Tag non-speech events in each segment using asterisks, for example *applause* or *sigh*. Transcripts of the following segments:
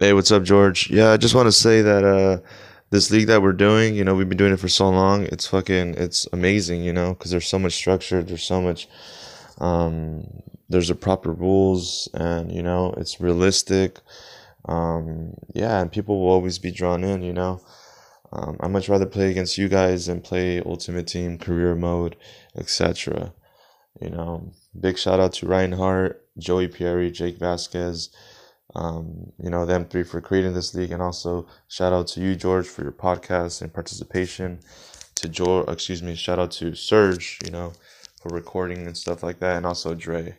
Hey, what's up, George? Yeah, I just want to say that uh, this league that we're doing, you know, we've been doing it for so long. It's fucking, it's amazing, you know, because there's so much structure, there's so much, um, there's the proper rules, and you know, it's realistic. Um, yeah, and people will always be drawn in, you know. Um, I much rather play against you guys than play Ultimate Team, Career Mode, etc. You know, big shout out to Ryan Hart, Joey Pieri, Jake Vasquez, um, you know, them three for creating this league, and also shout out to you, George, for your podcast and participation. To George, excuse me, shout out to Serge, you know, for recording and stuff like that, and also Dre.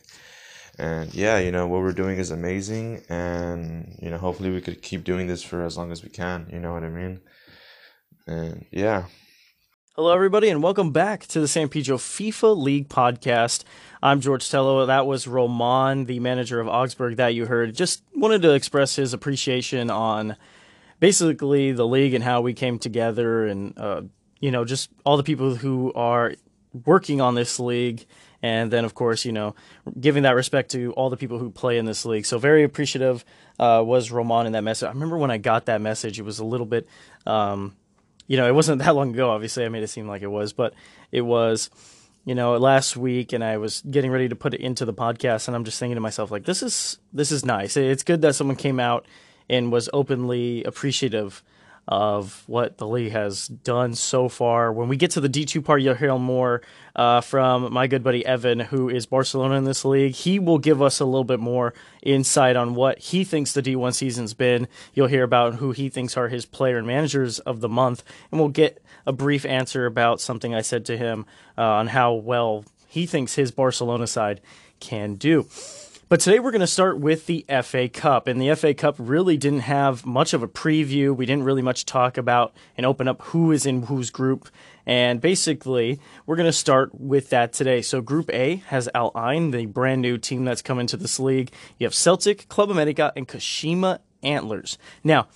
And yeah, you know, what we're doing is amazing, and you know, hopefully we could keep doing this for as long as we can. You know what I mean? And yeah. Hello, everybody, and welcome back to the San Pedro FIFA League podcast. I'm George Tello. That was Roman, the manager of Augsburg, that you heard. Just wanted to express his appreciation on basically the league and how we came together, and uh, you know, just all the people who are working on this league, and then of course, you know, giving that respect to all the people who play in this league. So very appreciative uh, was Roman in that message. I remember when I got that message, it was a little bit. Um, you know, it wasn't that long ago. Obviously, I made it seem like it was, but it was, you know, last week, and I was getting ready to put it into the podcast, and I'm just thinking to myself, like, this is this is nice. It's good that someone came out and was openly appreciative of what the league has done so far. When we get to the D2 part, you'll hear more uh, from my good buddy Evan, who is Barcelona in this league. He will give us a little bit more insight on what he thinks the D1 season's been. You'll hear about who he thinks are his player and managers of the month, and we'll get a brief answer about something I said to him uh, on how well he thinks his Barcelona side can do. But today we're going to start with the FA Cup. And the FA Cup really didn't have much of a preview. We didn't really much talk about and open up who is in whose group. And basically, we're going to start with that today. So, Group A has Al Ain, the brand new team that's come into this league. You have Celtic, Club America, and Kashima Antlers. Now,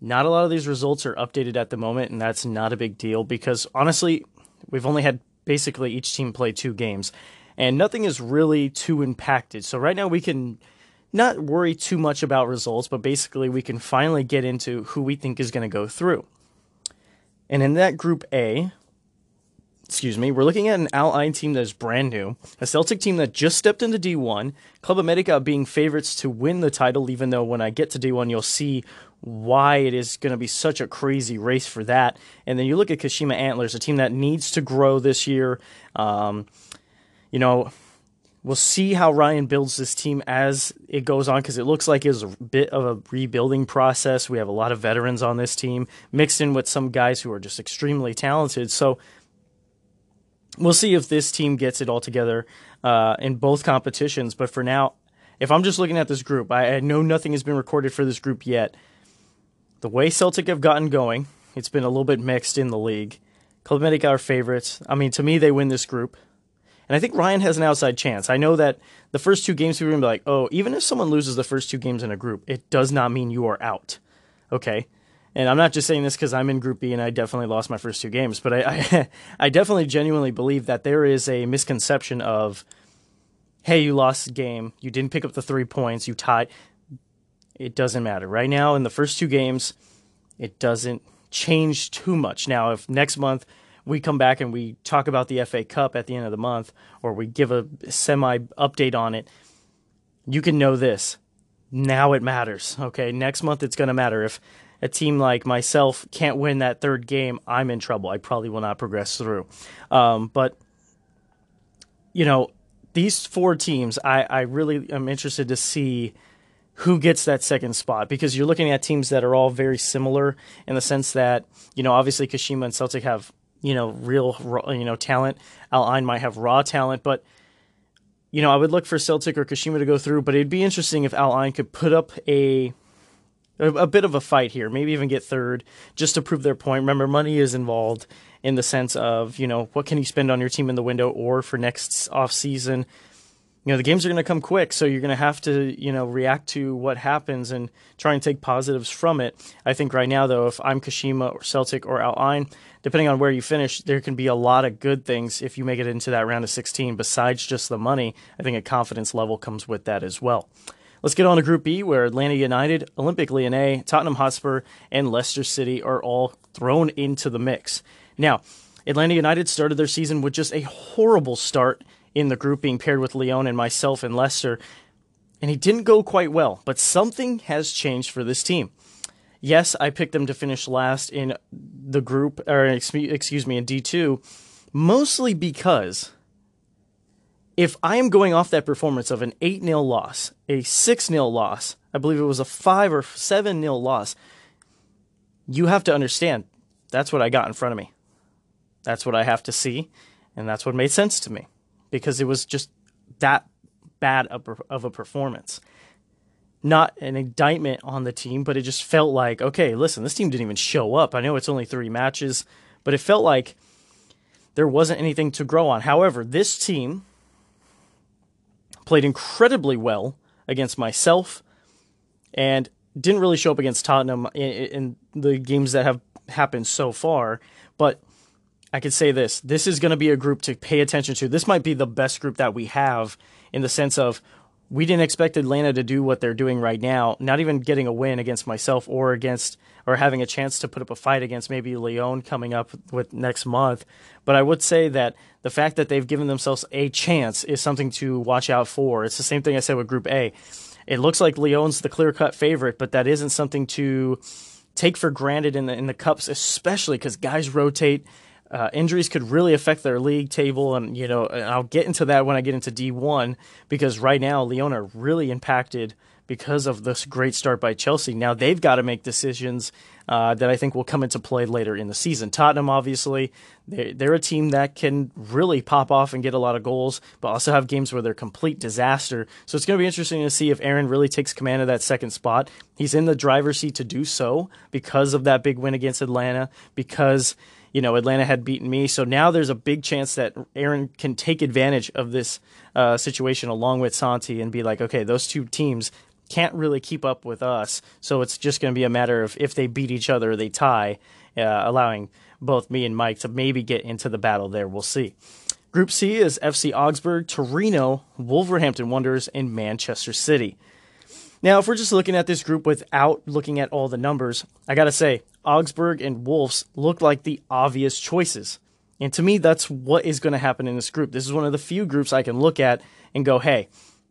not a lot of these results are updated at the moment, and that's not a big deal because honestly, we've only had basically each team play two games and nothing is really too impacted. So right now we can not worry too much about results, but basically we can finally get into who we think is going to go through. And in that group A, excuse me, we're looking at an Al team that is brand new, a Celtic team that just stepped into D1, Club America being favorites to win the title, even though when I get to D1, you'll see why it is going to be such a crazy race for that. And then you look at Kashima Antlers, a team that needs to grow this year. Um, you know, we'll see how Ryan builds this team as it goes on because it looks like it's a bit of a rebuilding process. We have a lot of veterans on this team mixed in with some guys who are just extremely talented. So we'll see if this team gets it all together uh, in both competitions. But for now, if I'm just looking at this group, I, I know nothing has been recorded for this group yet. The way Celtic have gotten going, it's been a little bit mixed in the league. Club America are favorites. I mean, to me, they win this group. And I think Ryan has an outside chance. I know that the first two games people are going to be like, oh, even if someone loses the first two games in a group, it does not mean you are out. Okay. And I'm not just saying this because I'm in Group B and I definitely lost my first two games, but I, I, *laughs* I definitely genuinely believe that there is a misconception of, hey, you lost the game, you didn't pick up the three points, you tied. It doesn't matter. Right now, in the first two games, it doesn't change too much. Now, if next month we come back and we talk about the FA Cup at the end of the month, or we give a semi update on it, you can know this. Now it matters. Okay, next month it's going to matter. If a team like myself can't win that third game, I'm in trouble. I probably will not progress through. Um, but you know, these four teams, I, I really am interested to see who gets that second spot because you're looking at teams that are all very similar in the sense that you know obviously Kashima and Celtic have you know, real, you know, talent. Al might have raw talent, but you know, I would look for Celtic or Kashima to go through. But it'd be interesting if Al could put up a a bit of a fight here, maybe even get third, just to prove their point. Remember, money is involved in the sense of you know what can you spend on your team in the window or for next off season you know the games are going to come quick so you're going to have to you know react to what happens and try and take positives from it. I think right now though if i'm kashima or celtic or al ain depending on where you finish there can be a lot of good things if you make it into that round of 16 besides just the money. I think a confidence level comes with that as well. Let's get on to Group B, where Atlanta United, Olympique Lyonnais, Tottenham Hotspur, and Leicester City are all thrown into the mix. Now, Atlanta United started their season with just a horrible start in the group, being paired with Lyon and myself and Leicester, and he didn't go quite well. But something has changed for this team. Yes, I picked them to finish last in the group, or excuse me, in D2, mostly because if I am going off that performance of an 8 0 loss, a 6 0 loss, I believe it was a 5 or 7 0 loss, you have to understand that's what I got in front of me. That's what I have to see, and that's what made sense to me because it was just that bad of a performance. Not an indictment on the team, but it just felt like, okay, listen, this team didn't even show up. I know it's only three matches, but it felt like there wasn't anything to grow on. However, this team played incredibly well against myself and didn't really show up against Tottenham in, in the games that have happened so far. But I could say this this is going to be a group to pay attention to. This might be the best group that we have in the sense of we didn't expect Atlanta to do what they're doing right now, not even getting a win against myself or against or having a chance to put up a fight against maybe Lyon coming up with next month. But I would say that the fact that they've given themselves a chance is something to watch out for. It's the same thing I said with Group A. It looks like Lyon's the clear cut favorite, but that isn't something to take for granted in the in the cups, especially because guys rotate uh, injuries could really affect their league table, and you know, I'll get into that when I get into D1 because right now Lyon are really impacted because of this great start by Chelsea. Now they've got to make decisions uh, that I think will come into play later in the season. Tottenham, obviously, they're, they're a team that can really pop off and get a lot of goals, but also have games where they're complete disaster. So it's going to be interesting to see if Aaron really takes command of that second spot. He's in the driver's seat to do so because of that big win against Atlanta, because you know, Atlanta had beaten me. So now there's a big chance that Aaron can take advantage of this uh, situation along with Santi and be like, okay, those two teams can't really keep up with us. So it's just going to be a matter of if they beat each other, they tie, uh, allowing both me and Mike to maybe get into the battle there. We'll see. Group C is FC Augsburg, Torino, Wolverhampton Wanderers, and Manchester City. Now, if we're just looking at this group without looking at all the numbers, I got to say, Augsburg and Wolves look like the obvious choices. And to me, that's what is going to happen in this group. This is one of the few groups I can look at and go, hey,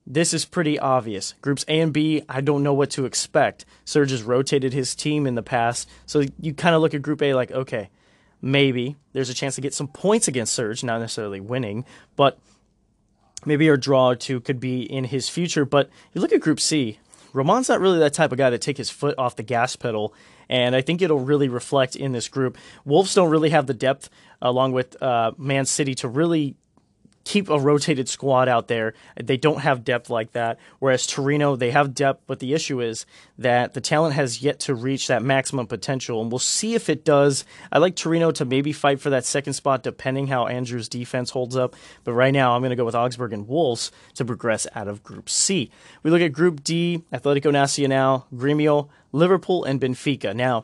this is pretty obvious. Groups A and B, I don't know what to expect. Serge has rotated his team in the past. So you kind of look at Group A like, okay, maybe there's a chance to get some points against Serge, not necessarily winning, but maybe a draw or two could be in his future. But you look at Group C, Roman's not really that type of guy to take his foot off the gas pedal and I think it'll really reflect in this group. Wolves don't really have the depth, along with uh, Man City, to really keep a rotated squad out there. They don't have depth like that. Whereas Torino, they have depth, but the issue is that the talent has yet to reach that maximum potential, and we'll see if it does. I like Torino to maybe fight for that second spot, depending how Andrew's defense holds up. But right now, I'm going to go with Augsburg and Wolves to progress out of Group C. We look at Group D: Atletico Nacional, Gremio, Liverpool, and Benfica. Now.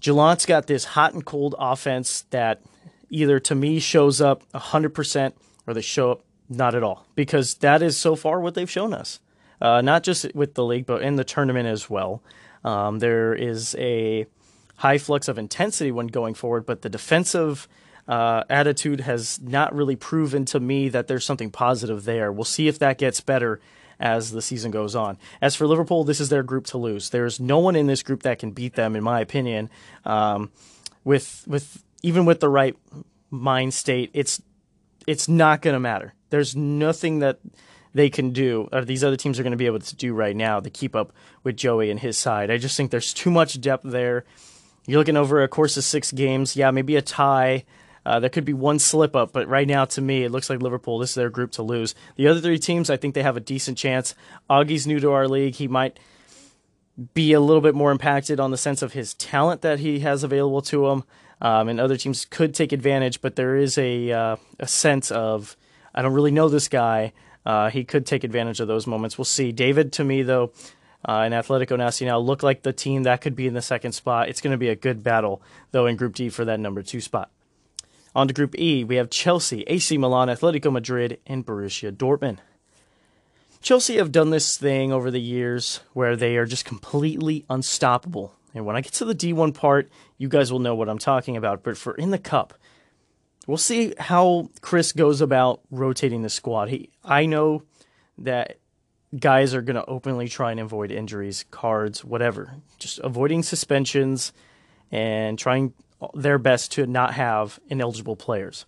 Gillot's got this hot and cold offense that either to me shows up 100% or they show up not at all because that is so far what they've shown us. Uh, not just with the league, but in the tournament as well. Um, there is a high flux of intensity when going forward, but the defensive uh, attitude has not really proven to me that there's something positive there. We'll see if that gets better as the season goes on. As for Liverpool, this is their group to lose. There's no one in this group that can beat them, in my opinion. Um, with with even with the right mind state, it's it's not going to matter. There's nothing that they can do, or these other teams are going to be able to do right now to keep up with Joey and his side. I just think there's too much depth there. You're looking over a course of six games. Yeah, maybe a tie. Uh, there could be one slip up, but right now, to me, it looks like Liverpool, this is their group to lose. The other three teams, I think they have a decent chance. Augie's new to our league. He might be a little bit more impacted on the sense of his talent that he has available to him um, and other teams could take advantage. But there is a uh, a sense of I don't really know this guy. Uh, he could take advantage of those moments. We'll see. David, to me though, uh, and Atletico Nacional look like the team that could be in the second spot. It's going to be a good battle though in Group D for that number two spot. On to Group E, we have Chelsea, AC Milan, Atletico Madrid, and Borussia Dortmund. Chelsea have done this thing over the years where they are just completely unstoppable. And when I get to the D1 part, you guys will know what I'm talking about. But for in the cup, we'll see how Chris goes about rotating the squad. He, I know that guys are going to openly try and avoid injuries, cards, whatever. Just avoiding suspensions and trying their best to not have ineligible players.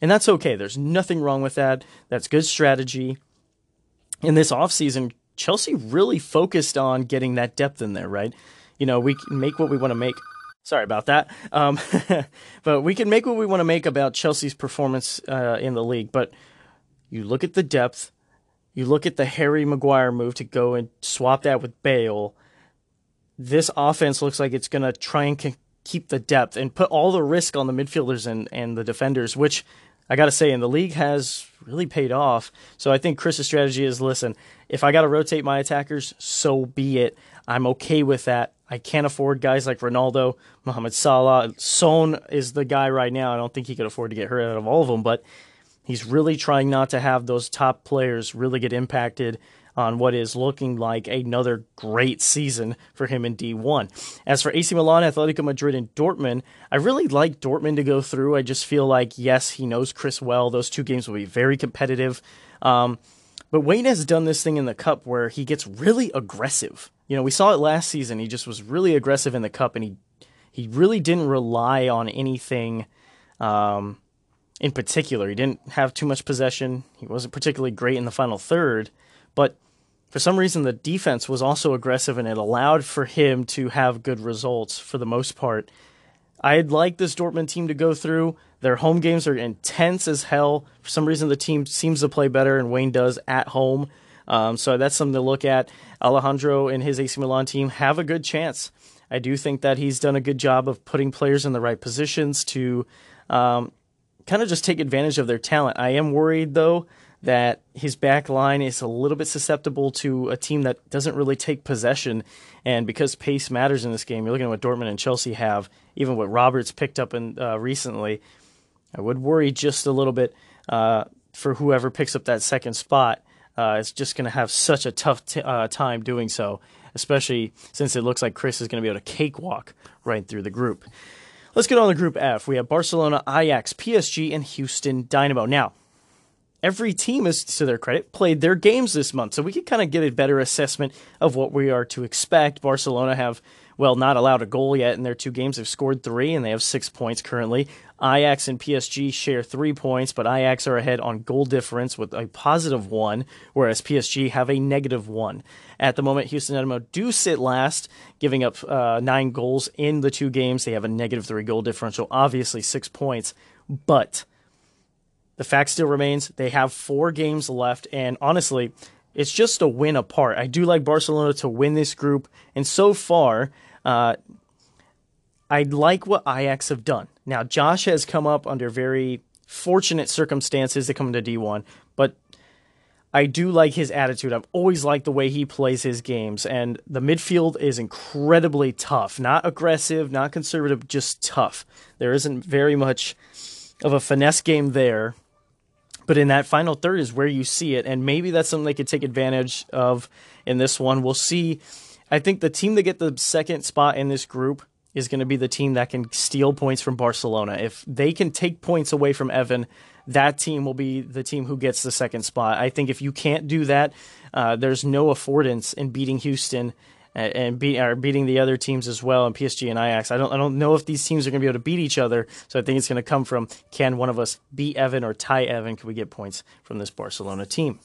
And that's okay. There's nothing wrong with that. That's good strategy. In this offseason, Chelsea really focused on getting that depth in there, right? You know, we can make what we want to make. Sorry about that. Um, *laughs* but we can make what we want to make about Chelsea's performance uh, in the league. But you look at the depth, you look at the Harry Maguire move to go and swap that with Bale. This offense looks like it's going to try and keep the depth and put all the risk on the midfielders and, and the defenders, which I got to say, in the league has really paid off. So I think Chris's strategy is listen, if I got to rotate my attackers, so be it. I'm okay with that. I can't afford guys like Ronaldo, Mohamed Salah. Son is the guy right now. I don't think he could afford to get hurt out of all of them, but he's really trying not to have those top players really get impacted on what is looking like another great season for him in D1. As for AC Milan, Atletico Madrid, and Dortmund, I really like Dortmund to go through. I just feel like, yes, he knows Chris well. Those two games will be very competitive. Um, but Wayne has done this thing in the cup where he gets really aggressive. You know, we saw it last season. He just was really aggressive in the cup, and he he really didn't rely on anything um, in particular. He didn't have too much possession. He wasn't particularly great in the final third, but for some reason the defense was also aggressive and it allowed for him to have good results for the most part. I'd like this Dortmund team to go through. Their home games are intense as hell. For some reason, the team seems to play better, and Wayne does at home. Um, so that's something to look at. Alejandro and his AC Milan team have a good chance. I do think that he's done a good job of putting players in the right positions to um, kind of just take advantage of their talent. I am worried, though, that his back line is a little bit susceptible to a team that doesn't really take possession. And because pace matters in this game, you're looking at what Dortmund and Chelsea have, even what Roberts picked up in uh, recently. I would worry just a little bit uh, for whoever picks up that second spot. Uh, it's just going to have such a tough t- uh, time doing so, especially since it looks like Chris is going to be able to cakewalk right through the group. Let's get on to Group F. We have Barcelona, Ajax, PSG, and Houston Dynamo. Now, every team is to their credit played their games this month. So we can kind of get a better assessment of what we are to expect. Barcelona have well not allowed a goal yet in their two games. They've scored three and they have six points currently. Ajax and psg share three points but ajax are ahead on goal difference with a positive one whereas psg have a negative one. At the moment houston dynamo do sit last giving up uh, nine goals in the two games. They have a negative three goal differential obviously six points but the fact still remains they have four games left, and honestly, it's just a win apart. I do like Barcelona to win this group, and so far, uh, I like what Ajax have done. Now, Josh has come up under very fortunate circumstances to come into D1, but I do like his attitude. I've always liked the way he plays his games, and the midfield is incredibly tough. Not aggressive, not conservative, just tough. There isn't very much of a finesse game there. But in that final third is where you see it, and maybe that's something they could take advantage of in this one. We'll see. I think the team that get the second spot in this group is going to be the team that can steal points from Barcelona. If they can take points away from Evan, that team will be the team who gets the second spot. I think if you can't do that, uh, there's no affordance in beating Houston and beat are beating the other teams as well in PSG and Ajax. I don't I don't know if these teams are going to be able to beat each other. So I think it's going to come from can one of us beat Evan or tie Evan? Can we get points from this Barcelona team?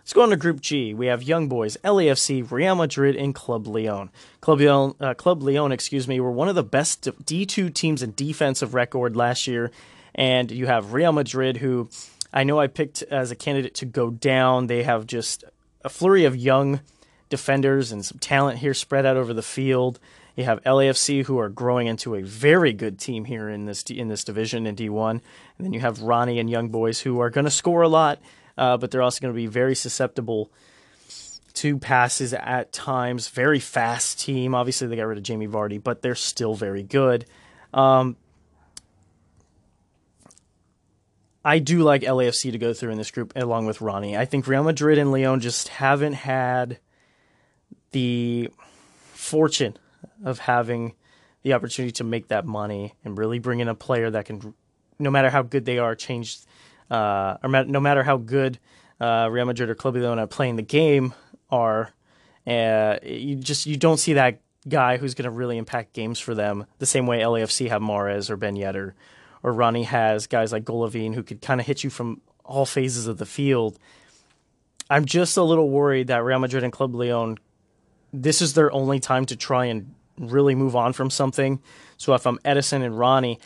Let's go on to Group G. We have Young Boys, LAFC, Real Madrid, and Club Leon. Club Leon, uh, Club Leon, excuse me, were one of the best D2 teams in defensive record last year, and you have Real Madrid, who I know I picked as a candidate to go down. They have just a flurry of young defenders and some talent here spread out over the field. You have LAFC who are growing into a very good team here in this in this division in D1, and then you have Ronnie and Young Boys who are going to score a lot, uh, but they're also going to be very susceptible to passes at times. Very fast team. Obviously, they got rid of Jamie Vardy, but they're still very good. Um, I do like LAFC to go through in this group along with Ronnie. I think Real Madrid and Lyon just haven't had the fortune of having the opportunity to make that money and really bring in a player that can, no matter how good they are, change, uh, or no matter how good uh, Real Madrid or Club Leon at playing the game are, uh, you just you don't see that guy who's going to really impact games for them the same way LAFC have Mahrez or Ben Yedder, or Ronnie has guys like Golovin who could kind of hit you from all phases of the field. I'm just a little worried that Real Madrid and Club Leon, this is their only time to try and really move on from something. So if I'm Edison and Ronnie,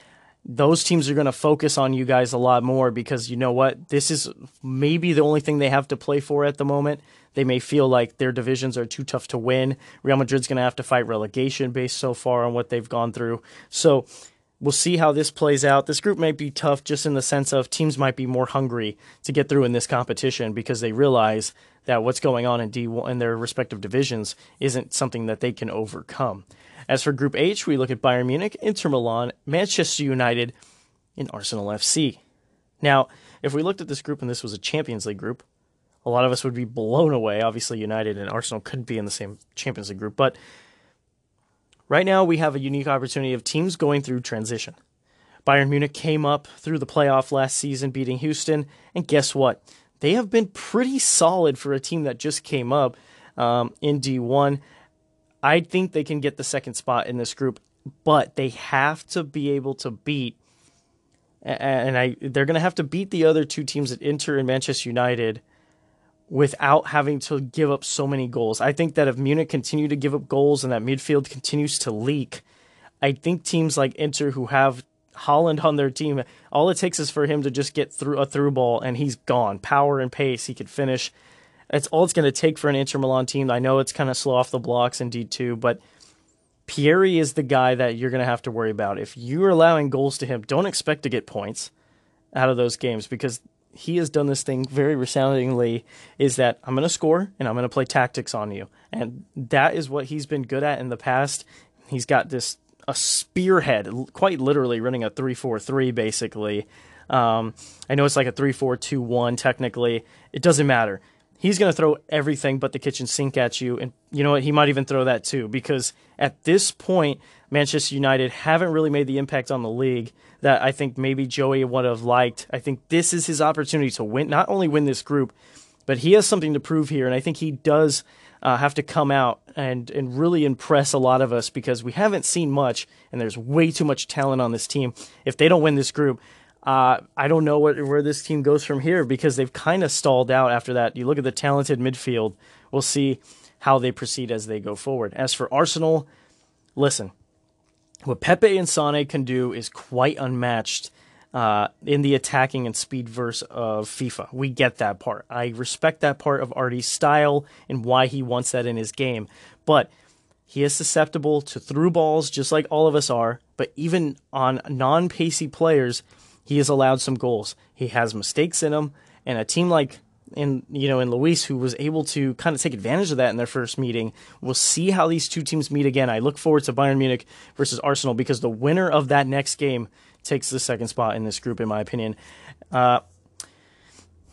those teams are going to focus on you guys a lot more because you know what? This is maybe the only thing they have to play for at the moment. They may feel like their divisions are too tough to win. Real Madrid's going to have to fight relegation based so far on what they've gone through. So we'll see how this plays out. This group might be tough just in the sense of teams might be more hungry to get through in this competition because they realize that what's going on in D1 in their respective divisions isn't something that they can overcome. As for Group H, we look at Bayern Munich, Inter Milan, Manchester United, and Arsenal FC. Now, if we looked at this group and this was a Champions League group, a lot of us would be blown away. Obviously, United and Arsenal couldn't be in the same Champions League group, but right now we have a unique opportunity of teams going through transition. Bayern Munich came up through the playoff last season, beating Houston, and guess what? They have been pretty solid for a team that just came up um, in D1. I think they can get the second spot in this group, but they have to be able to beat and I they're going to have to beat the other two teams at Inter and Manchester United without having to give up so many goals. I think that if Munich continue to give up goals and that midfield continues to leak, I think teams like Inter who have Haaland on their team, all it takes is for him to just get through a through ball and he's gone. Power and pace, he could finish. That's all it's going to take for an Inter Milan team. I know it's kind of slow off the blocks in D2, but Pieri is the guy that you're going to have to worry about. If you're allowing goals to him, don't expect to get points out of those games because he has done this thing very resoundingly is that I'm going to score and I'm going to play tactics on you. And that is what he's been good at in the past. He's got this a spearhead, quite literally running a 3-4-3 basically. Um, I know it's like a 3-4-2-1 technically. It doesn't matter he's going to throw everything but the kitchen sink at you. And you know what? He might even throw that too, because at this point, Manchester United haven't really made the impact on the league that I think maybe Joey would have liked. I think this is his opportunity to win, not only win this group, but he has something to prove here. And I think he does uh, have to come out and, and really impress a lot of us because we haven't seen much, and there's way too much talent on this team. If they don't win this group, uh, I don't know what, where this team goes from here because they've kind of stalled out after that. You look at the talented midfield, we'll see how they proceed as they go forward. As for Arsenal, listen, what Pepe and Sane can do is quite unmatched uh, in the attacking and speed verse of FIFA. We get that part. I respect that part of Artie's style and why he wants that in his game. But he is susceptible to through balls just like all of us are. But even on non pacey players, he has allowed some goals. He has mistakes in him, and a team like in you know in Luis who was able to kind of take advantage of that in their first meeting. We'll see how these two teams meet again. I look forward to Bayern Munich versus Arsenal because the winner of that next game takes the second spot in this group, in my opinion. Uh,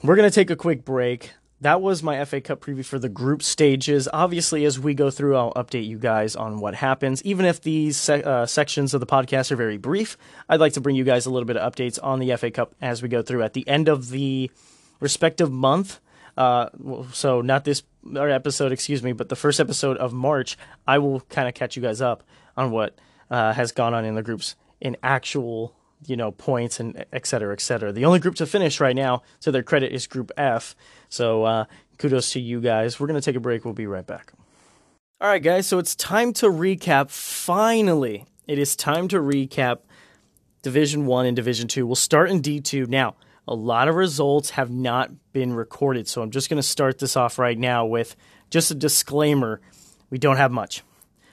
we're gonna take a quick break that was my FA Cup preview for the group stages. Obviously, as we go through, I'll update you guys on what happens. Even if these se- uh, sections of the podcast are very brief, I'd like to bring you guys a little bit of updates on the FA Cup as we go through at the end of the respective month. Uh, so not this episode, excuse me, but the first episode of March, I will kind of catch you guys up on what uh, has gone on in the groups in actual you know points and et cetera, et cetera. The only group to finish right now, to their credit, is Group F. So uh, kudos to you guys. We're gonna take a break. We'll be right back. All right, guys. So it's time to recap. Finally, it is time to recap Division One and Division Two. We'll start in D two now. A lot of results have not been recorded, so I'm just going to start this off right now with just a disclaimer. We don't have much.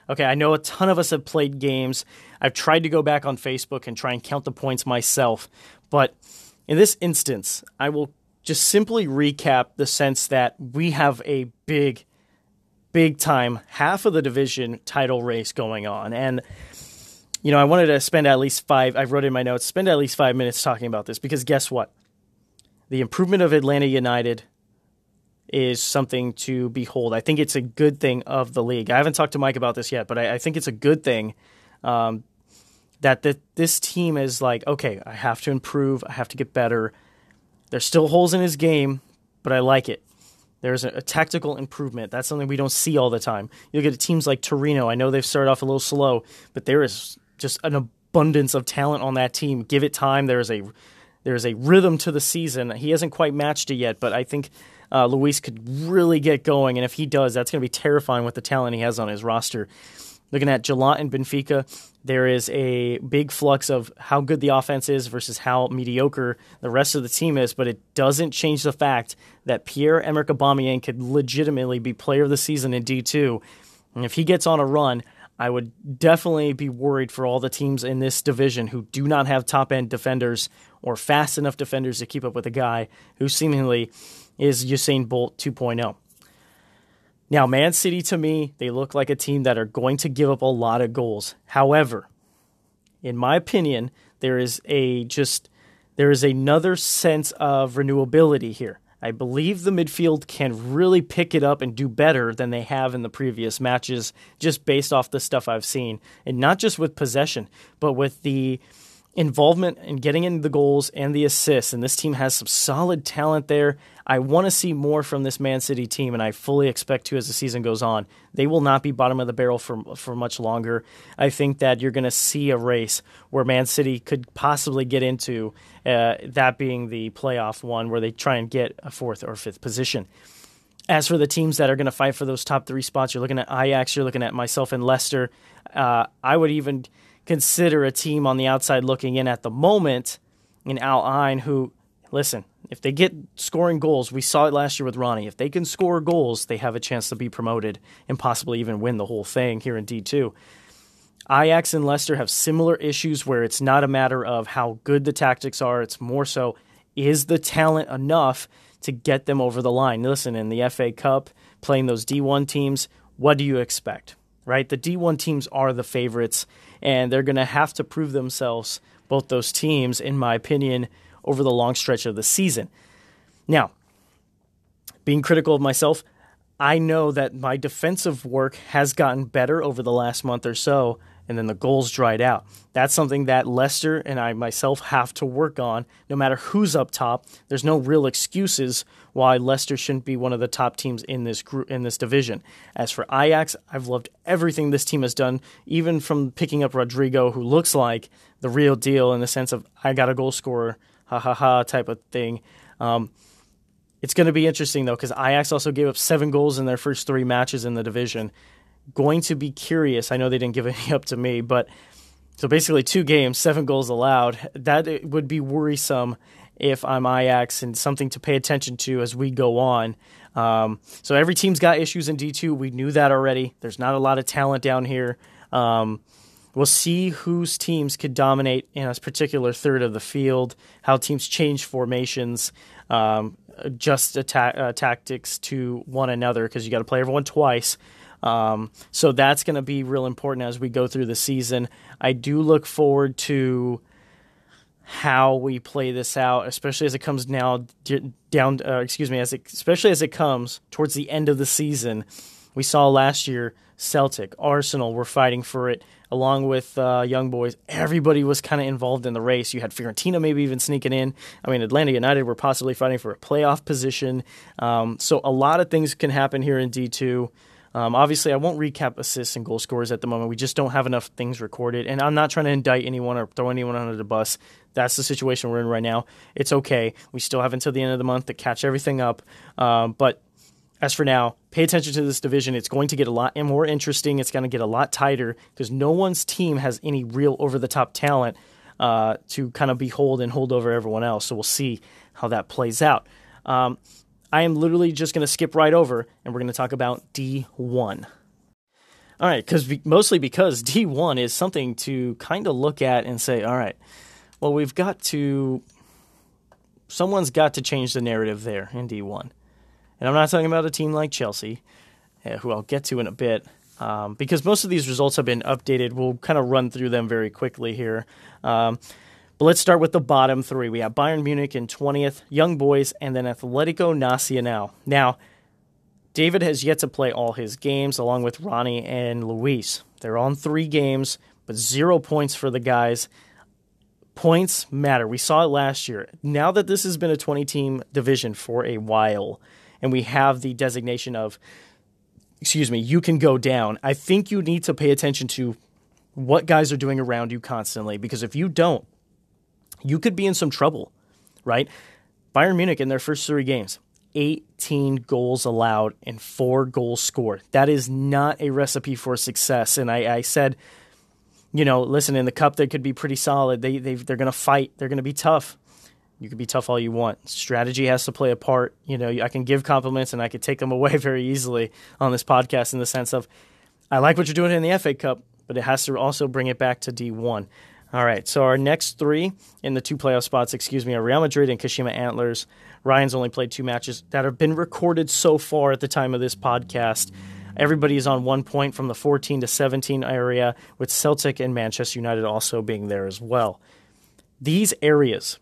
Okay, I know a ton of us have played games. I've tried to go back on Facebook and try and count the points myself, but in this instance, I will just simply recap the sense that we have a big, big time half of the division title race going on. And, you know, I wanted to spend at least five, I wrote in my notes, spend at least five minutes talking about this because guess what? the improvement of Atlanta United is something to behold. I think it's a good thing of the league. I haven't talked to Mike about this yet, but I, I think it's a good thing um, that the, this team is like, okay, I have to improve. I have to get better. There's still holes in his game, but I like it. There's a, a, tactical improvement. That's something we don't see all the time. You look at teams like Torino. I know they've started off a little slow, but there is just an abundance of talent on that team. Give it time. There is a there is a rhythm to the season. He hasn't quite matched it yet, but I think uh, Luis could really get going. And if he does, that's going to be terrifying with the talent he has on his roster. Looking at Gallant and Benfica, there is a big flux of how good the offense is versus how mediocre the rest of the team is, but it doesn't change the fact that Pierre-Emerick Aubameyang could legitimately be player of the season in D2. And if he gets on a run, I would definitely be worried for all the teams in this division who do not have top end defenders or fast enough defenders to keep up with a guy who seemingly is Usain Bolt 2.0. Now, Man City to me, they look like a team that are going to give up a lot of goals. However, in my opinion, there is a just there is another sense of renewability here. I believe the midfield can really pick it up and do better than they have in the previous matches, just based off the stuff I've seen. And not just with possession, but with the involvement in getting in the goals and the assists. And this team has some solid talent there. I want to see more from this Man City team, and I fully expect to as the season goes on. They will not be bottom of the barrel for for much longer. I think that you're going to see a race where Man City could possibly get into, uh, that being the playoff one, where they try and get a fourth or fifth position. As for the teams that are going to fight for those top three spots, you're looking at Ajax, you're looking at myself and Leicester. Uh, I would even consider a team on the outside looking in at the moment in Al Ain who, listen, if they get scoring goals, we saw it last year with Ronnie. If they can score goals, they have a chance to be promoted and possibly even win the whole thing here in D2. Ajax and Leicester have similar issues where it's not a matter of how good the tactics are, it's more so is the talent enough to get them over the line? Listen, in the FA Cup, playing those D1 teams, what do you expect? Right? The D1 teams are the favorites and they're going to have to prove themselves, both those teams, in my opinion, over the long stretch of the season. Now, being critical of myself, I know that my defensive work has gotten better over the last month or so, and then the goals dried out. That's something that Leicester and I myself have to work on. No matter who's up top, there's no real excuses why Leicester shouldn't be one of the top teams in this group in this division. As for Ajax, I've loved everything this team has done, even from picking up Rodrigo, who looks like the real deal in the sense of I got a goal scorer, ha ha ha type of thing. Um, it's going to be interesting though because Ajax also gave up seven goals in their first three matches in the division going to be curious. I know they didn't give *laughs* any up to me, but so basically two games, seven goals allowed. That would be worrisome if I'm Ajax and something to pay attention to as we go on. Um, so every team's got issues in D2. We knew that already. There's not a lot of talent down here. Um, we'll see whose teams could dominate in a particular third of the field, how teams change formations, um, adjust uh, tactics to one another because you got to play everyone twice. Um, so that's going to be real important as we go through the season. I do look forward to how we play this out, especially as it comes now down. Uh, excuse me, as it, especially as it comes towards the end of the season. We saw last year Celtic, Arsenal were fighting for it along with uh, young boys. Everybody was kind of involved in the race. You had Fiorentina maybe even sneaking in. I mean, Atlanta United were possibly fighting for a playoff position. Um, so a lot of things can happen here in D two. Um, obviously, I won't recap assists and goal scorers at the moment. We just don't have enough things recorded. And I'm not trying to indict anyone or throw anyone under the bus. That's the situation we're in right now. It's okay. We still have until the end of the month to catch everything up. Um, but as for now, pay attention to this division. It's going to get a lot more interesting. It's going to get a lot tighter because no one's team has any real over the top talent uh, to kind of behold and hold over everyone else. So we'll see how that plays out. Um, I am literally just going to skip right over and we're going to talk about D1. All right, because mostly because *laughs* D1 is something to kind of look at and say, all right, well, we've got to, someone's got to change the narrative there in D1. And I'm not talking about a team like Chelsea, uh, who I'll get to in a bit, um, because most of these results have been updated. We'll kind of run through them very quickly here. Um, Let's start with the bottom three. We have Bayern Munich in 20th, Young Boys, and then Atletico Nacional. Now, David has yet to play all his games along with Ronnie and Luis. They're on three games, but zero points for the guys. Points matter. We saw it last year. Now that this has been a 20 team division for a while, and we have the designation of, excuse me, you can go down, I think you need to pay attention to what guys are doing around you constantly because if you don't, you could be in some trouble, right? Bayern Munich in their first three games, 18 goals allowed and four goals scored. That is not a recipe for success. And I, I said, you know, listen, in the cup, they could be pretty solid. They, they, they're going to fight, they're going to be tough. You can be tough all you want. Strategy has to play a part. You know, I can give compliments and I could take them *laughs* away very easily on this podcast in the sense of, I like what you're doing in the FA Cup, but it has to also bring it back to D1. All right, so our next three in the two playoff spots, excuse me, are Real Madrid and Kashima Antlers. Ryan's only played two matches that have been recorded so far at the time of this podcast. Everybody is on one point from the 14 to 17 area, with Celtic and Manchester United also being there as well. These areas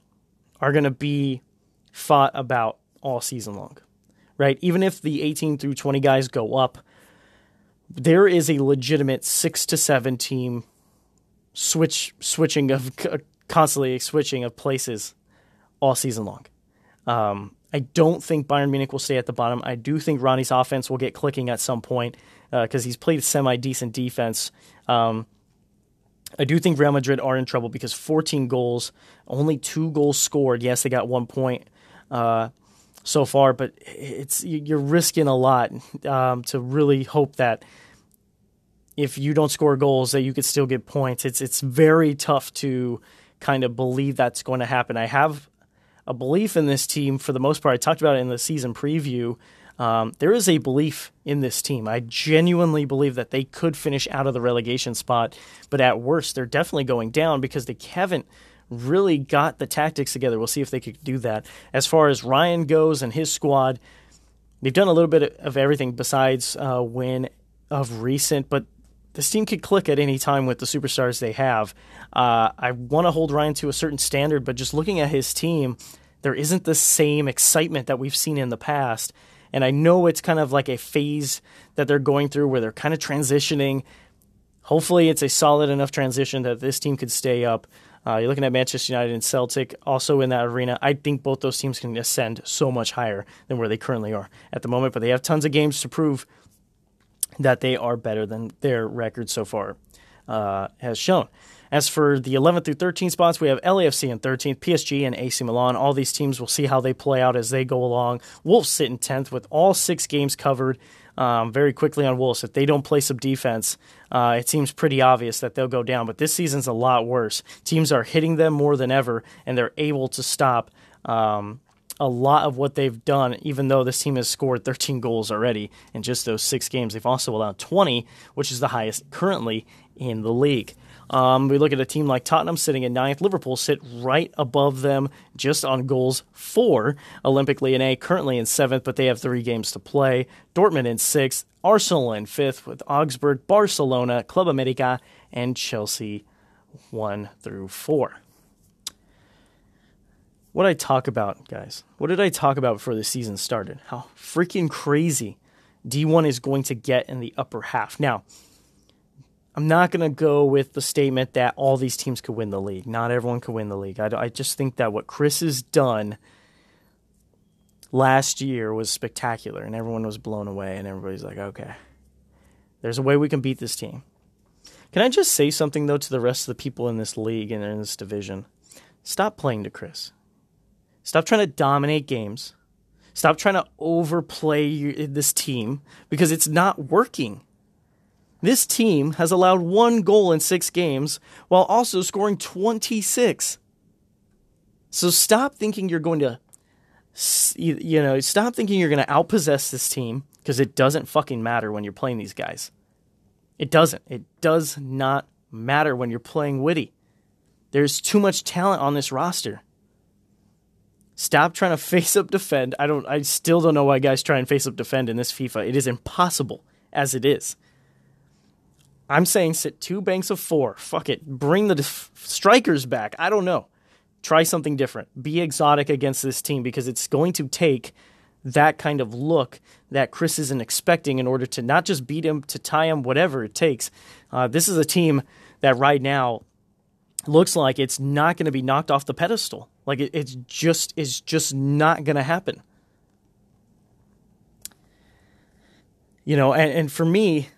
are going to be fought about all season long, right? Even if the 18 through 20 guys go up, there is a legitimate six to seven team switch switching of constantly switching of places all season long. Um, I don't think Bayern Munich will stay at the bottom. I do think Ronnie's offense will get clicking at some point because uh, he's played semi decent defense. Um, I do think Real Madrid are in trouble because 14 goals, only two goals scored. Yes, they got one point uh, so far, but it's you're risking a lot um, to really hope that if you don't score goals that you could still get points. It's it's very tough to kind of believe that's going to happen. I have a belief in this team for the most part. I talked about it in the season preview. Um, there is a belief in this team. I genuinely believe that they could finish out of the relegation spot, but at worst, they're definitely going down because they haven't really got the tactics together. We'll see if they could do that. As far as Ryan goes and his squad, they've done a little bit of everything besides uh, win of recent, but this team could click at any time with the superstars they have. Uh, I want to hold Ryan to a certain standard, but just looking at his team, there isn't the same excitement that we've seen in the past. And I know it's kind of like a phase that they're going through where they're kind of transitioning. Hopefully, it's a solid enough transition that this team could stay up. Uh, you're looking at Manchester United and Celtic also in that arena. I think both those teams can ascend so much higher than where they currently are at the moment, but they have tons of games to prove that they are better than their record so far uh, has shown. As for the 11th through 13th spots, we have LAFC in 13th, PSG and AC Milan. All these teams will see how they play out as they go along. Wolves sit in 10th with all six games covered. Um, very quickly on Wolves. If they don't play some defense, uh, it seems pretty obvious that they'll go down. But this season's a lot worse. Teams are hitting them more than ever, and they're able to stop um, a lot of what they've done, even though this team has scored 13 goals already in just those six games. They've also allowed 20, which is the highest currently in the league. Um, we look at a team like Tottenham sitting in ninth. Liverpool sit right above them just on goals for Olympique Lyonnais currently in seventh, but they have three games to play. Dortmund in sixth. Arsenal in fifth with Augsburg, Barcelona, Club America, and Chelsea one through four what I talk about, guys? What did I talk about before the season started? How freaking crazy D1 is going to get in the upper half. Now, I'm not going to go with the statement that all these teams could win the league. Not everyone could win the league. I, I just think that what Chris has done last year was spectacular, and everyone was blown away, and everybody's like, okay, there's a way we can beat this team. Can I just say something, though, to the rest of the people in this league and in this division? Stop playing to Chris. Stop trying to dominate games. Stop trying to overplay this team because it's not working. This team has allowed one goal in six games while also scoring 26. So stop thinking you're going to, you know, stop thinking you're going to outpossess this team because it doesn't fucking matter when you're playing these guys. It doesn't. It does not matter when you're playing Witty. There's too much talent on this roster. Stop trying to *laughs* face up defend. I don't. I still don't know why guys try and face up defend in this FIFA. It is impossible as it is. I'm saying sit two banks of four. Fuck it. Bring the def- strikers back. I don't know. Try something different. Be exotic against this team because it's going to take that kind of look that Chris isn't expecting in order to not just beat him, to tie him, whatever it takes. Uh, this is a team that right now looks like it's not going to be knocked off the pedestal. Like it, it's just is just not going to happen. You know, and, and for me,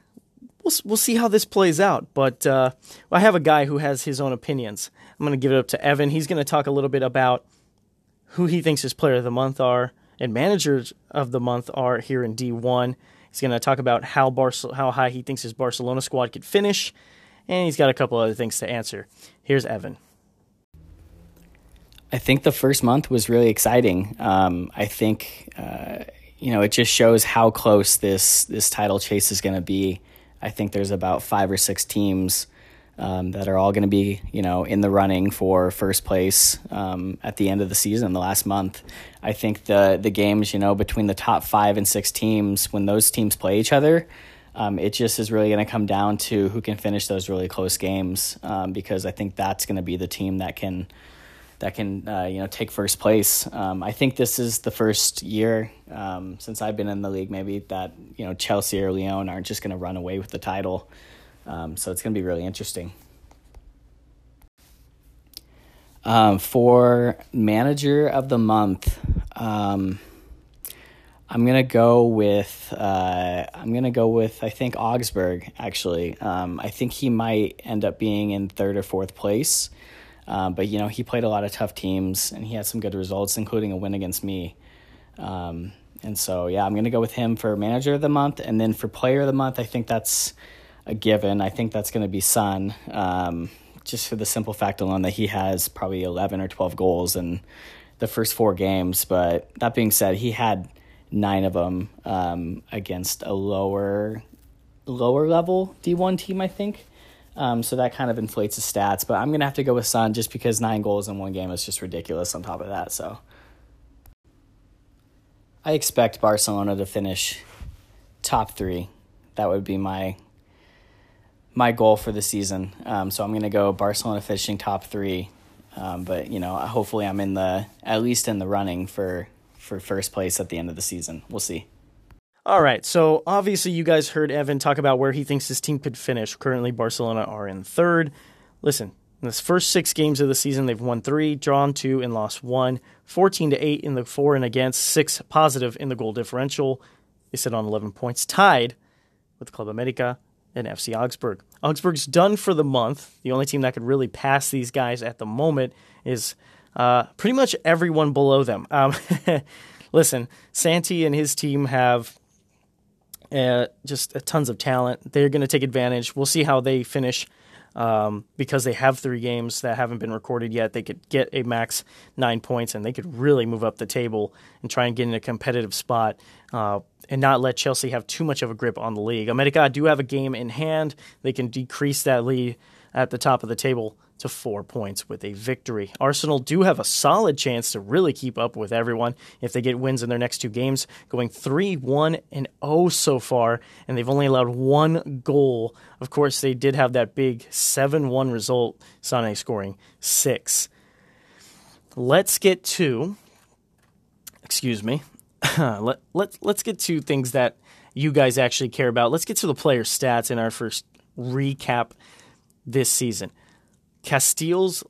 we'll we'll see how this plays out. But uh, I have a guy who has his own opinions. I'm going to give it up to Evan. He's going to talk a little bit about who he thinks his player of the month are and managers of the month are here in D1. He's going to talk about how Barce- how high he thinks his Barcelona squad could finish, and he's got a couple other things to answer. Here's Evan. I think the first month was really exciting. Um, I think uh, you know it just shows how close this this title chase is going to be. I think there's about five or six teams um, that are all going to be, you know, in the running for first place um, at the end of the season, the last month. I think the the games, you know, between the top five and six teams, when those teams play each other, um, it just is really going to come down to who can finish those really close games, um, because I think that's going to be the team that can that can uh, you know take first place. Um, I think this is the first year um, since I've been in the league, maybe that you know Chelsea or Lyon aren't just going to run away with the title. Um, so it's going to be really interesting. Um, for manager of the month, um, I'm gonna go with uh, I'm gonna go with I think Augsburg actually. Um, I think he might end up being in third or fourth place, um, but you know he played a lot of tough teams and he had some good results, including a win against me. Um, and so yeah, I'm gonna go with him for manager of the month, and then for player of the month, I think that's a given. I think that's going to be Son, um, just for the simple fact alone that he has probably 11 or 12 goals in the first four games. But that being said, he had nine of them um, against a lower lower level D1 team, I think. Um, so that kind of inflates his stats. But I'm going to have to go with Son just because nine goals in one game is just ridiculous on top of that. So I expect Barcelona to finish top three. That would be my my goal for the season. Um, so I'm going to go Barcelona finishing top three. Um, but you know, hopefully, I'm in the at least in the running for for first place at the end of the season. We'll see. All right. So obviously, you guys heard Evan talk about where he thinks his team could finish. Currently, Barcelona are in third. Listen, in the first six games of the season, they've won three, drawn two, and lost one. 14 to 8 in the for and against, six positive in the goal differential. They sit on 11 points, tied with Club America and FC Augsburg. Augsburg's done for the month. The only team that could really pass these guys at the moment is uh, pretty much everyone below them. Um, *laughs* listen, Santi and his team have uh, just tons of talent. They're going to take advantage. We'll see how they finish. Um, because they have three games that haven't been recorded yet, they could get a max nine points and they could really move up the table and try and get in a competitive spot. Uh, and not let Chelsea have too much of a grip on the league. America do have a game in hand. They can decrease that lead at the top of the table to four points with a victory. Arsenal do have a solid chance to really keep up with everyone if they get wins in their next two games, going 3 1 and 0 so far, and they've only allowed one goal. Of course, they did have that big 7 1 result, Sane scoring six. Let's get to, excuse me, *laughs* let, let, let's get to things that you guys actually care about. Let's get to the player stats in our first recap this season. Casteels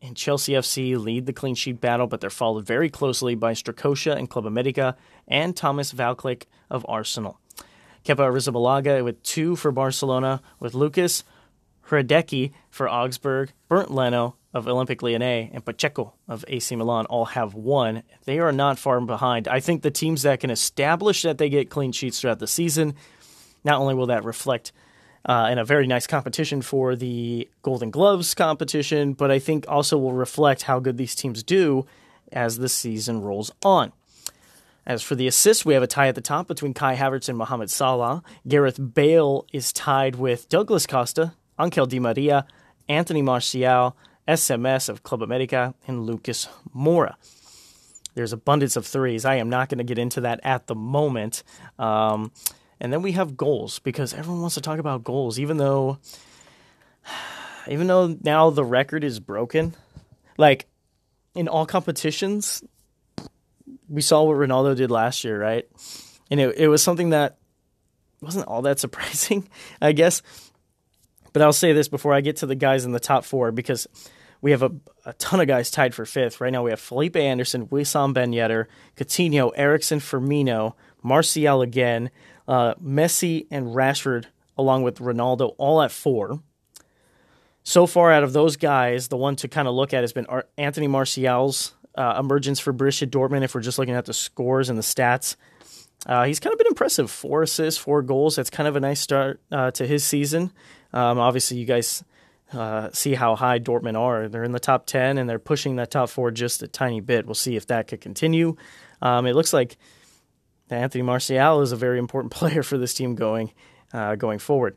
and Chelsea FC lead the clean sheet battle, but they're followed very closely by Strakosha and Club America and Thomas Vaclik of Arsenal. Kepa Arrizabalaga with two for Barcelona, with Lucas Hradecky for Augsburg, Bernd Leno of Olympique Lyonnais and Pacheco of AC Milan all have one. They are not far behind. I think the teams that can establish that they get clean sheets throughout the season, not only will that reflect uh, in a very nice competition for the Golden Gloves competition, but I think also will reflect how good these teams do as the season rolls on. As for the assists, we have a tie at the top between Kai Havertz and Mohamed Salah. Gareth Bale is tied with Douglas Costa, Angel Di Maria, Anthony Martial, SMS of Club America, and Lucas Moura. There's abundance of threes. I am not going to get into that at the moment. Um, and then we have goals because everyone wants to talk about goals, even though, even though now the record is broken. Like in all competitions, we saw what Ronaldo did last year, right? And it, it was something that wasn't all that *laughs* surprising, I guess. But I'll say this before I get to the guys in the top four because we have a, a ton of guys tied for fifth. Right now we have Felipe Anderson, Wissam Ben Yedder, Coutinho, Eriksen, Firmino, Martial again, uh, Messi, and Rashford, along with Ronaldo, all at four. So far, out of those guys, the one to kind of look at has been Anthony Martial's uh, emergence for Borussia Dortmund. If we're just looking at the scores and the stats, uh, he's kind of been impressive. Four assists, four goals. That's kind of a nice start uh, to his season. Um, obviously, you guys uh, see how high Dortmund are. They're in the top 10 and they're pushing that top four just a tiny bit. We'll see if that could continue. Um, it looks like Anthony Martial is a very important *laughs* player for this team going uh, going forward.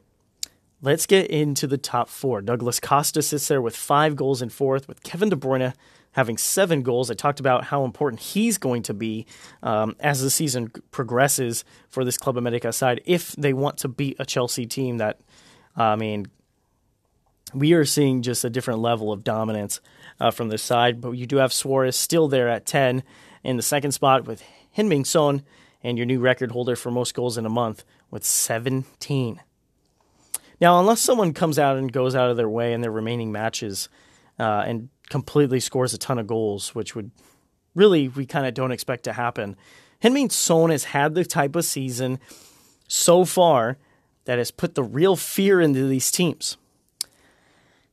Let's get into the top four. Douglas Costa sits there with five goals in fourth, with Kevin De Bruyne having seven goals. I talked about how important he's going to be um, as the season progresses for this Club America side if they want to beat a Chelsea team that, I mean, we are seeing just a different level of dominance uh, from this side. But you do have Suarez still there at 10 in the second spot with Heung-min Son and your new record holder for most goals in a month with 17. Now, unless someone comes out and goes out of their way in their remaining matches uh, and completely scores a ton of goals, which would really we kind of don't expect to happen. Heung-min Son has had the type of season so far that has put the real fear into these teams.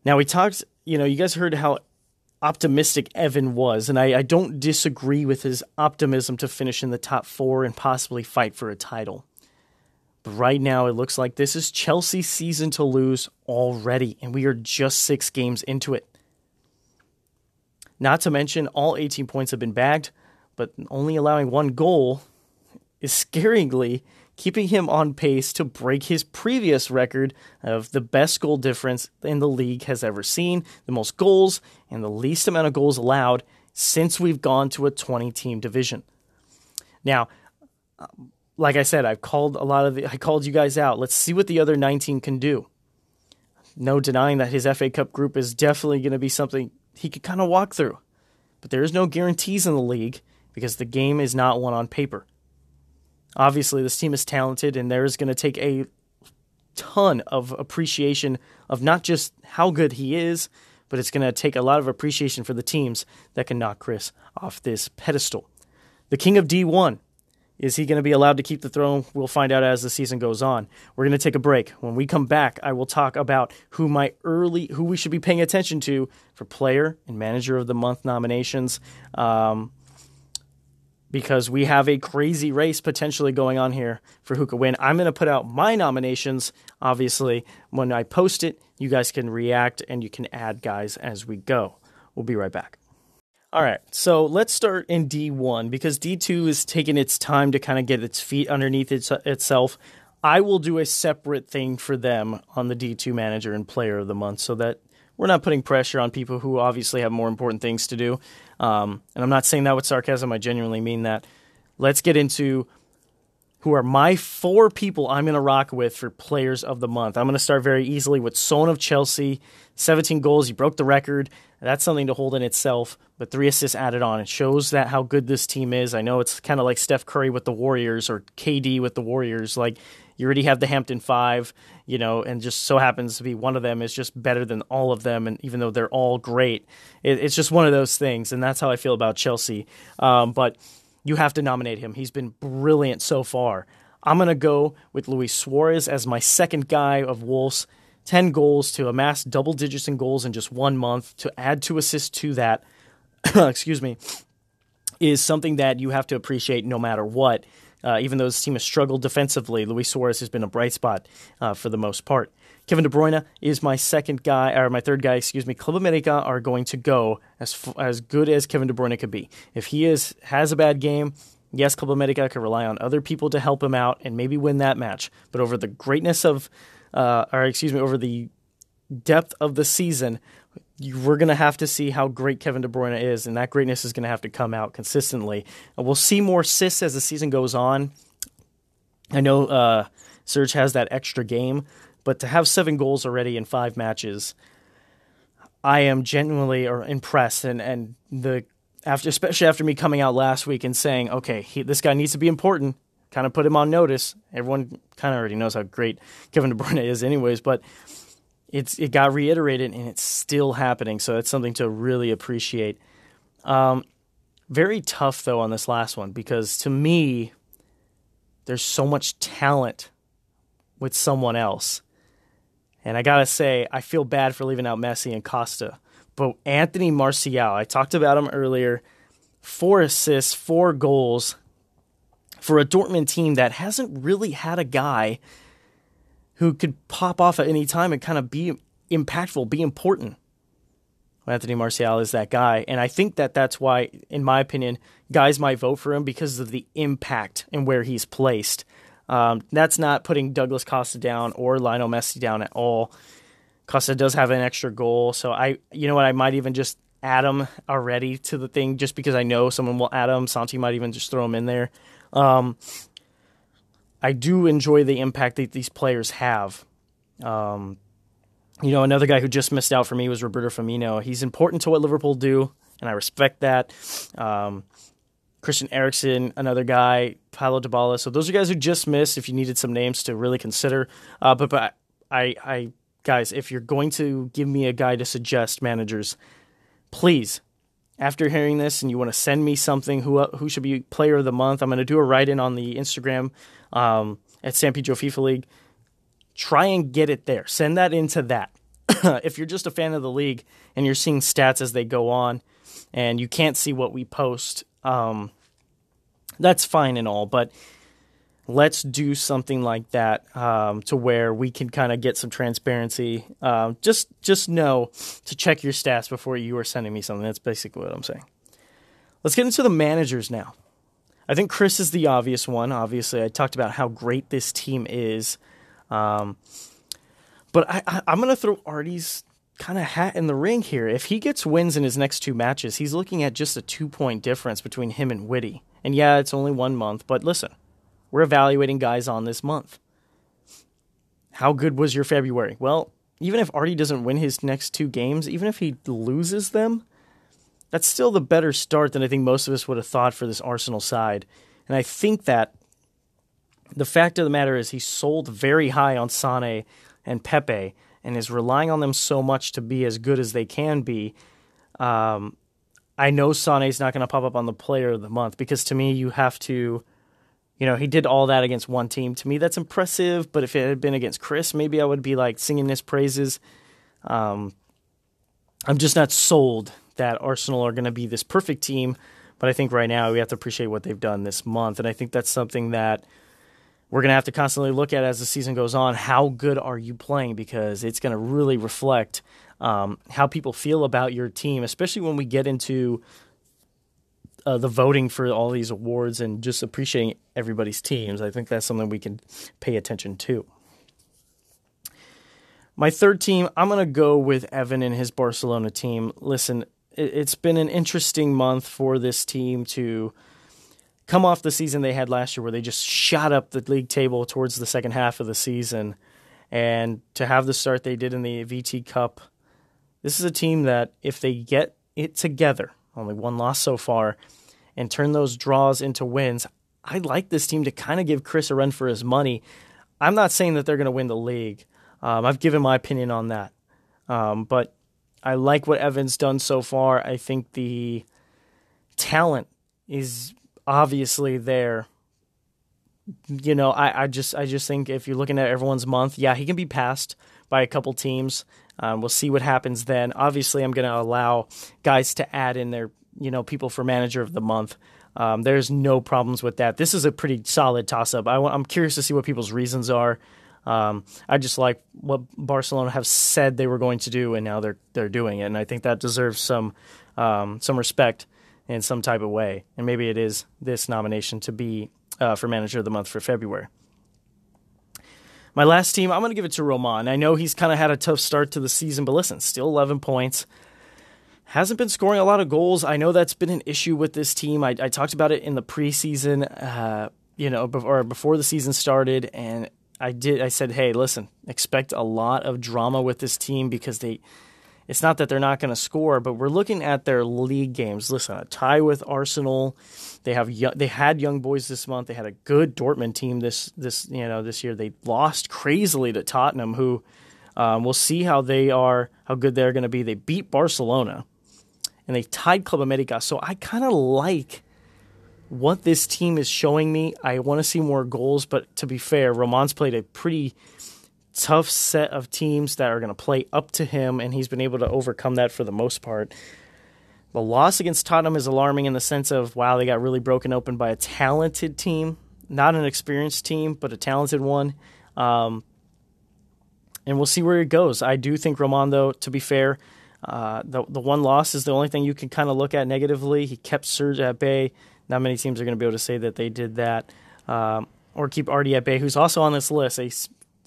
Now we talked, you know, you guys heard how optimistic Evan was, and I, I don't disagree with his optimism to finish in the top four and possibly fight for a title. But right now, it looks like this is Chelsea's season to lose already, and we are just six games into it. Not to mention, all 18 points have been bagged, but only allowing one goal is *laughs* scaringly keeping him on pace to break his previous record of the best goal difference in the league has ever seen, the most goals and the least amount of goals allowed since we've gone to a 20 team division. Now, uh, like I said, I've called a lot of the, I called you guys out. Let's see what the other 19 can do. No denying that his FA Cup group is definitely going to be something he could kind of walk through. But there is no guarantees in the league because the game is not one on paper. Obviously, this team is talented, and there is going to take a ton of appreciation of not just how good he is, but it's going to take a lot of appreciation for the teams that can knock Chris off this pedestal. The king of D1 is he going to be allowed to keep the throne? We'll find out as the season goes on. We're going to take a break. When we come back, I will talk about who my early, who we should be paying attention to for player and manager of the month nominations, um, because we have a crazy race potentially going on here for who could win. I'm going to put out my nominations. Obviously, when I post it, you guys can react and you can add guys as we go. We'll be right back. All right, so let's start in D1 because D2 is taking its time to kind of get its feet underneath its, itself. I will do a separate thing for them on the D2 manager and player of the month so that we're not putting pressure on people who obviously have more important things to do. Um, and I'm not saying that with sarcasm, I genuinely mean that. Let's get into who are my four people I'm going to rock with for players of the month. I'm going to start very easily with Son of Chelsea. 17 goals, he broke the record. That's something to hold in itself, but three assists added on. It shows that how good this team is. I know it's kind of like Steph Curry with the Warriors or KD with the Warriors. Like you already have the Hampton Five, you know, and just so happens to be one of them is just better than all of them. And even though they're all great, it, it's just one of those things. And that's how I feel about Chelsea. Um, but you have to nominate him. He's been brilliant so far. I'm going to go with Luis Suarez as my second guy of Wolves. 10 goals to amass double digits in goals in just one month, to add two assists to that, *coughs* excuse me, is something that you have to appreciate no matter what. Uh, even though this team has struggled defensively, Luis Suarez has been a bright spot uh, for the most part. Kevin De Bruyne is my second guy, or my third guy, excuse me. Club America are going to go as as good as Kevin De Bruyne could be. If he is has a bad game, yes, Club America can rely on other people to help him out and maybe win that match. But over the greatness of uh, or excuse me, over the depth of the season, we're going to have to see how great Kevin De Bruyne is, and that greatness is going to have to come out consistently. We'll see more assists as the season goes on. I know uh, Serge has that extra game, but to have seven goals already in five matches, I am genuinely impressed, and, and the after especially after me coming out last week and saying, okay, he, this guy needs to be important, kind of put him on notice. Everyone kind of already knows how great Kevin De Bruyne is, anyways, but it's it got reiterated and it's still happening. So it's something to really appreciate. Um, very tough though on this last one because to me, there's so much talent with someone else. And I gotta say, I feel bad for leaving out Messi and Costa. But Anthony Martial, I talked about him earlier, four assists, four goals for a Dortmund team that hasn't really had a guy who could pop off at any time and kind of be impactful, be important. Anthony Martial is that guy. And I think that that's why, in my opinion, guys might vote for him because of the impact and where he's placed. Um, that's not putting Douglas Costa down or Lionel Messi down at all. Costa does have an extra goal, so I, you know what, I might even just add him already to the thing just because I know someone will add him. Santi might even just throw him in there. Um, I do enjoy the impact that these players have. Um, you know, another guy who just missed out for me was Roberto Firmino. He's important to what Liverpool do, and I respect that. Um, Christian Eriksen, another guy, Paulo Dybala. So those are guys who just missed. If you needed some names to really consider, uh, but but I I guys, if you're going to give me a guy to suggest managers, please, after hearing this, and you want to send me something who who should be player of the month, I'm going to do a write in on the Instagram um, at San Pedro FIFA League. Try and get it there. Send that into that. *clears throat* if you're just a fan of the league and you're seeing stats as they go on, and you can't see what we post um, that's fine and all, but let's do something like that um, to where we can kind of get some transparency. Um, just just know to check your stats before you are sending me something. That's basically what I'm saying. Let's get into the managers now. I think Chris is the obvious one. Obviously, I talked about how great this team is. Um, but I, am going to throw Artie's kind of hat in the ring here. If he gets wins in his next two matches, he's looking at just a two point difference between him and Witty. And yeah, it's only one month, but listen, we're evaluating guys on this month. How good was your February? Well, even if Artie doesn't win his next two games, even if he loses them, that's still the better start than I think most of us would have thought for this Arsenal side. And I think that the fact of the matter is he sold very high on Sane and Pepe and is relying on them so much to be as good as they can be. Um, I know Sané's not going to pop up on the player of the month because to me, you have to, you know, he did all that against one team. To me, that's impressive. But if it had been against Chris, maybe I would be like singing his praises. Um, I'm just not sold that Arsenal are going to be this perfect team. But I think right now we have to appreciate what they've done this month. And I think that's something that we're going to have to constantly look at as the season goes on. How good are you playing? Because it's going to really reflect um, how people feel about your team, especially when we get into uh, the voting for all these awards and just appreciating everybody's teams. I think that's something we can pay attention to. My third team, I'm going to go with Evan and his Barcelona team. Listen, it's been an interesting month for this team to come off the season they had last year where they just shot up the league table towards the second half of the season and to have the start they did in the VT Cup. This is a team that if they get it together, only one loss so far, and turn those draws into wins, I'd like this team to kind of give Chris a run for his money. I'm not saying that they're going to win the league. Um, I've given my opinion on that. Um, but I like what Evan's done so far. I think the talent is obviously there. You know, I, I just I just think if you're looking at everyone's month, yeah, he can be passed by a couple teams. Um, we'll see what happens then. Obviously, I'm going to allow guys to add in their you know people for manager of the month. Um, there's no problems with that. This is a pretty solid toss up. I, am curious to see what people's reasons are. Um, I just like what Barcelona have said they were going to do, and now they're they're doing it, and I think that deserves some um, some respect in some type of way. And maybe it is this nomination to be uh, for Manager of the Month for February. My last team, I'm going to give it to Roman. I know he's kind of had a tough start to the season, but listen, still 11 points. Hasn't been scoring a lot of goals. I know that's been an issue with this team. I, I talked about it in the preseason, uh, you know, or before the season started, and I did. I said, hey, listen, expect a lot of drama with this team because they it's not that they're not going to score, but we're looking at their league games. Listen, a tie with Arsenal. They have they had young boys this month. They had a good Dortmund team this this you know this year. They lost crazily to Tottenham, who um, we'll see how they are, how good they're going to be. They beat Barcelona, and they tied Club America. So I kind of like what this team is showing me. I want to see more goals, but to be fair, Roman's played a pretty tough set of teams that are going to play up to him, and he's been able to overcome that for the most part. The loss against Tottenham is alarming in the sense of wow, they got really broken open by a talented team, not an experienced team, but a talented one. Um, and we'll see where it goes. I do think Roman, though, to be fair, uh, the the one loss is the only thing you can kind of look at negatively. He kept Serge at bay. Not many teams are going to be able to say that they did that, um, or keep Artie at bay, who's also on this list. A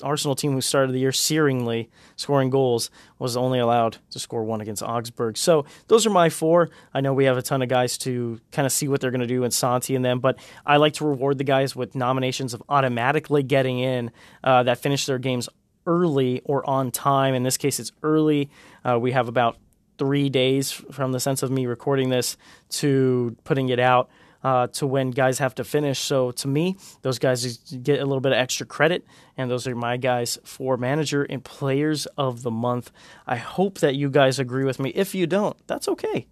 Arsenal team who started the year searingly scoring goals was only allowed to score one against Augsburg. So those are my four. I know we have a ton of guys to kind of see what they're going to do in Santi and them, but I like to reward the guys with nominations of automatically getting in uh, that finish their games early or on time. In this case, it's early. Uh, we have about three days from the sense of me recording this to putting it out uh, to when guys have to finish. So to me, those guys get a little bit of extra credit, and those are my guys for manager and players of the month. I hope that you guys agree with me. If you don't, that's okay.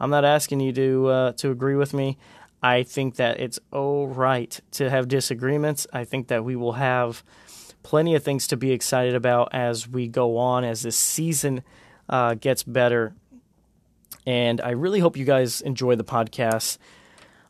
I'm not asking you to uh, to agree with me. I think that it's all right to have disagreements. I think that we will have plenty of things to be excited about as we go on, as this season uh, gets better. And I really hope you guys enjoy the podcast.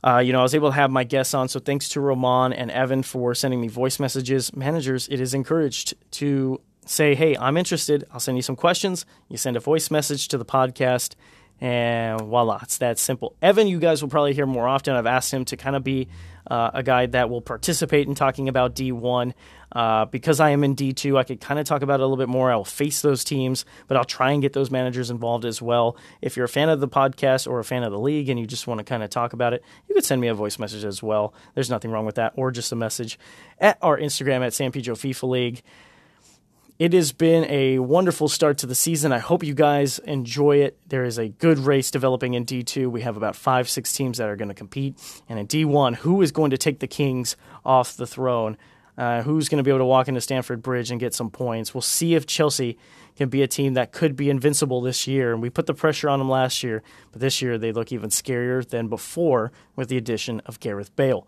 Uh, you know, I was able to have my guests on, so thanks to Roman and Evan for sending me voice messages. Managers, it is encouraged to say, hey, I'm interested. I'll send you some questions. You send a voice message to the podcast, and voila, it's that simple. Evan, you guys will probably hear more often. I've asked him to kind of be uh, a guy that will participate in talking about D1. Uh, because I am in D2, I could kind of talk about it a little bit more. I will face those teams, but I'll try and get those managers involved as well. If you're a fan of the podcast or a fan of the league and you just want to kind of talk about it, you could send me a voice message as well. There's nothing wrong with that, or just a message at our Instagram at San Pedro FIFA League. It has been a wonderful start to the season. I hope you guys enjoy it. There is a good race developing in D2. We have about five, six teams that are going to compete. And in D1, who is going to take the Kings off the throne? Uh, who's going to be able to walk into Stamford Bridge and get some points? We'll see if Chelsea can be a team that could be invincible this year. And we put the pressure on them last year, but this year they look even scarier than before with the addition of Gareth Bale.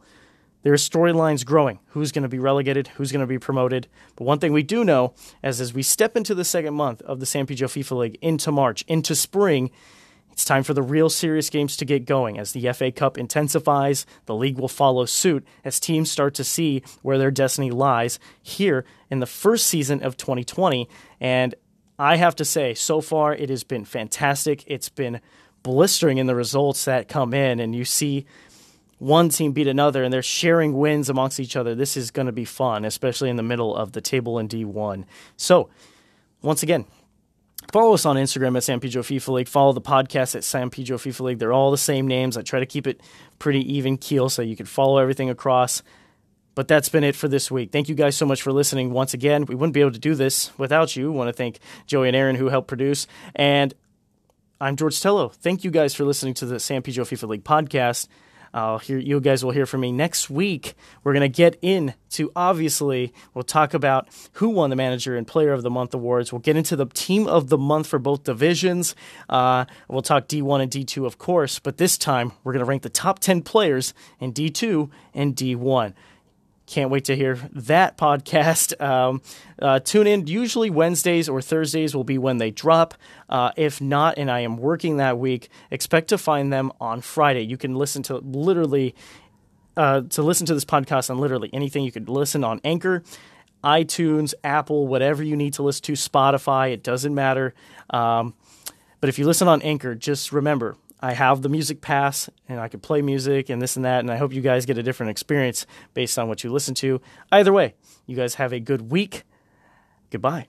There are storylines growing. Who's going to be relegated? Who's going to be promoted? But one thing we do know, as as we step into the second month of the San Pedro FIFA League, into March, into spring, it's time for the real serious games to get going. As the FA Cup intensifies, the league will follow suit as teams start to see where their destiny lies here in the first season of 2020. And I have to say, so far, it has been fantastic. It's been blistering in the results that come in, and you see one team beat another and they're sharing wins amongst each other. This is going to be fun, especially in the middle of the table in D1. So, once again, follow us on Instagram at San Pedro FIFA League. Follow the podcast at San Pedro FIFA League. They're all the same names. I try to keep it pretty even keel so you can follow everything across. But that's been it for this week. Thank you guys so much for listening once again. We wouldn't be able to do this without you. I want to thank Joey and Aaron who helped produce. And I'm George Tello. Thank you guys for listening to the San Pedro FIFA League podcast. I'll hear you guys will hear from me next week. We're gonna get into obviously we'll talk about who won the manager and player of the month awards. We'll get into the team of the month for both divisions. Uh, we'll talk D1 and D2 of course, but this time we're gonna rank the top ten players in D2 and D1. Can't wait to hear that podcast. Um, uh, tune in. Usually Wednesdays or Thursdays will be when they drop. Uh, if not, and I am working that week, expect to find them on Friday. You can listen to literally uh, to listen to this podcast on literally anything. You could listen on Anchor, iTunes, Apple, whatever you need to listen to, Spotify. It doesn't matter. Um, but if you listen on Anchor, just remember I have the music pass and I can play music and this and that. And I hope you guys get a different experience based on what you listen to. Either way, you guys have a good week. Goodbye.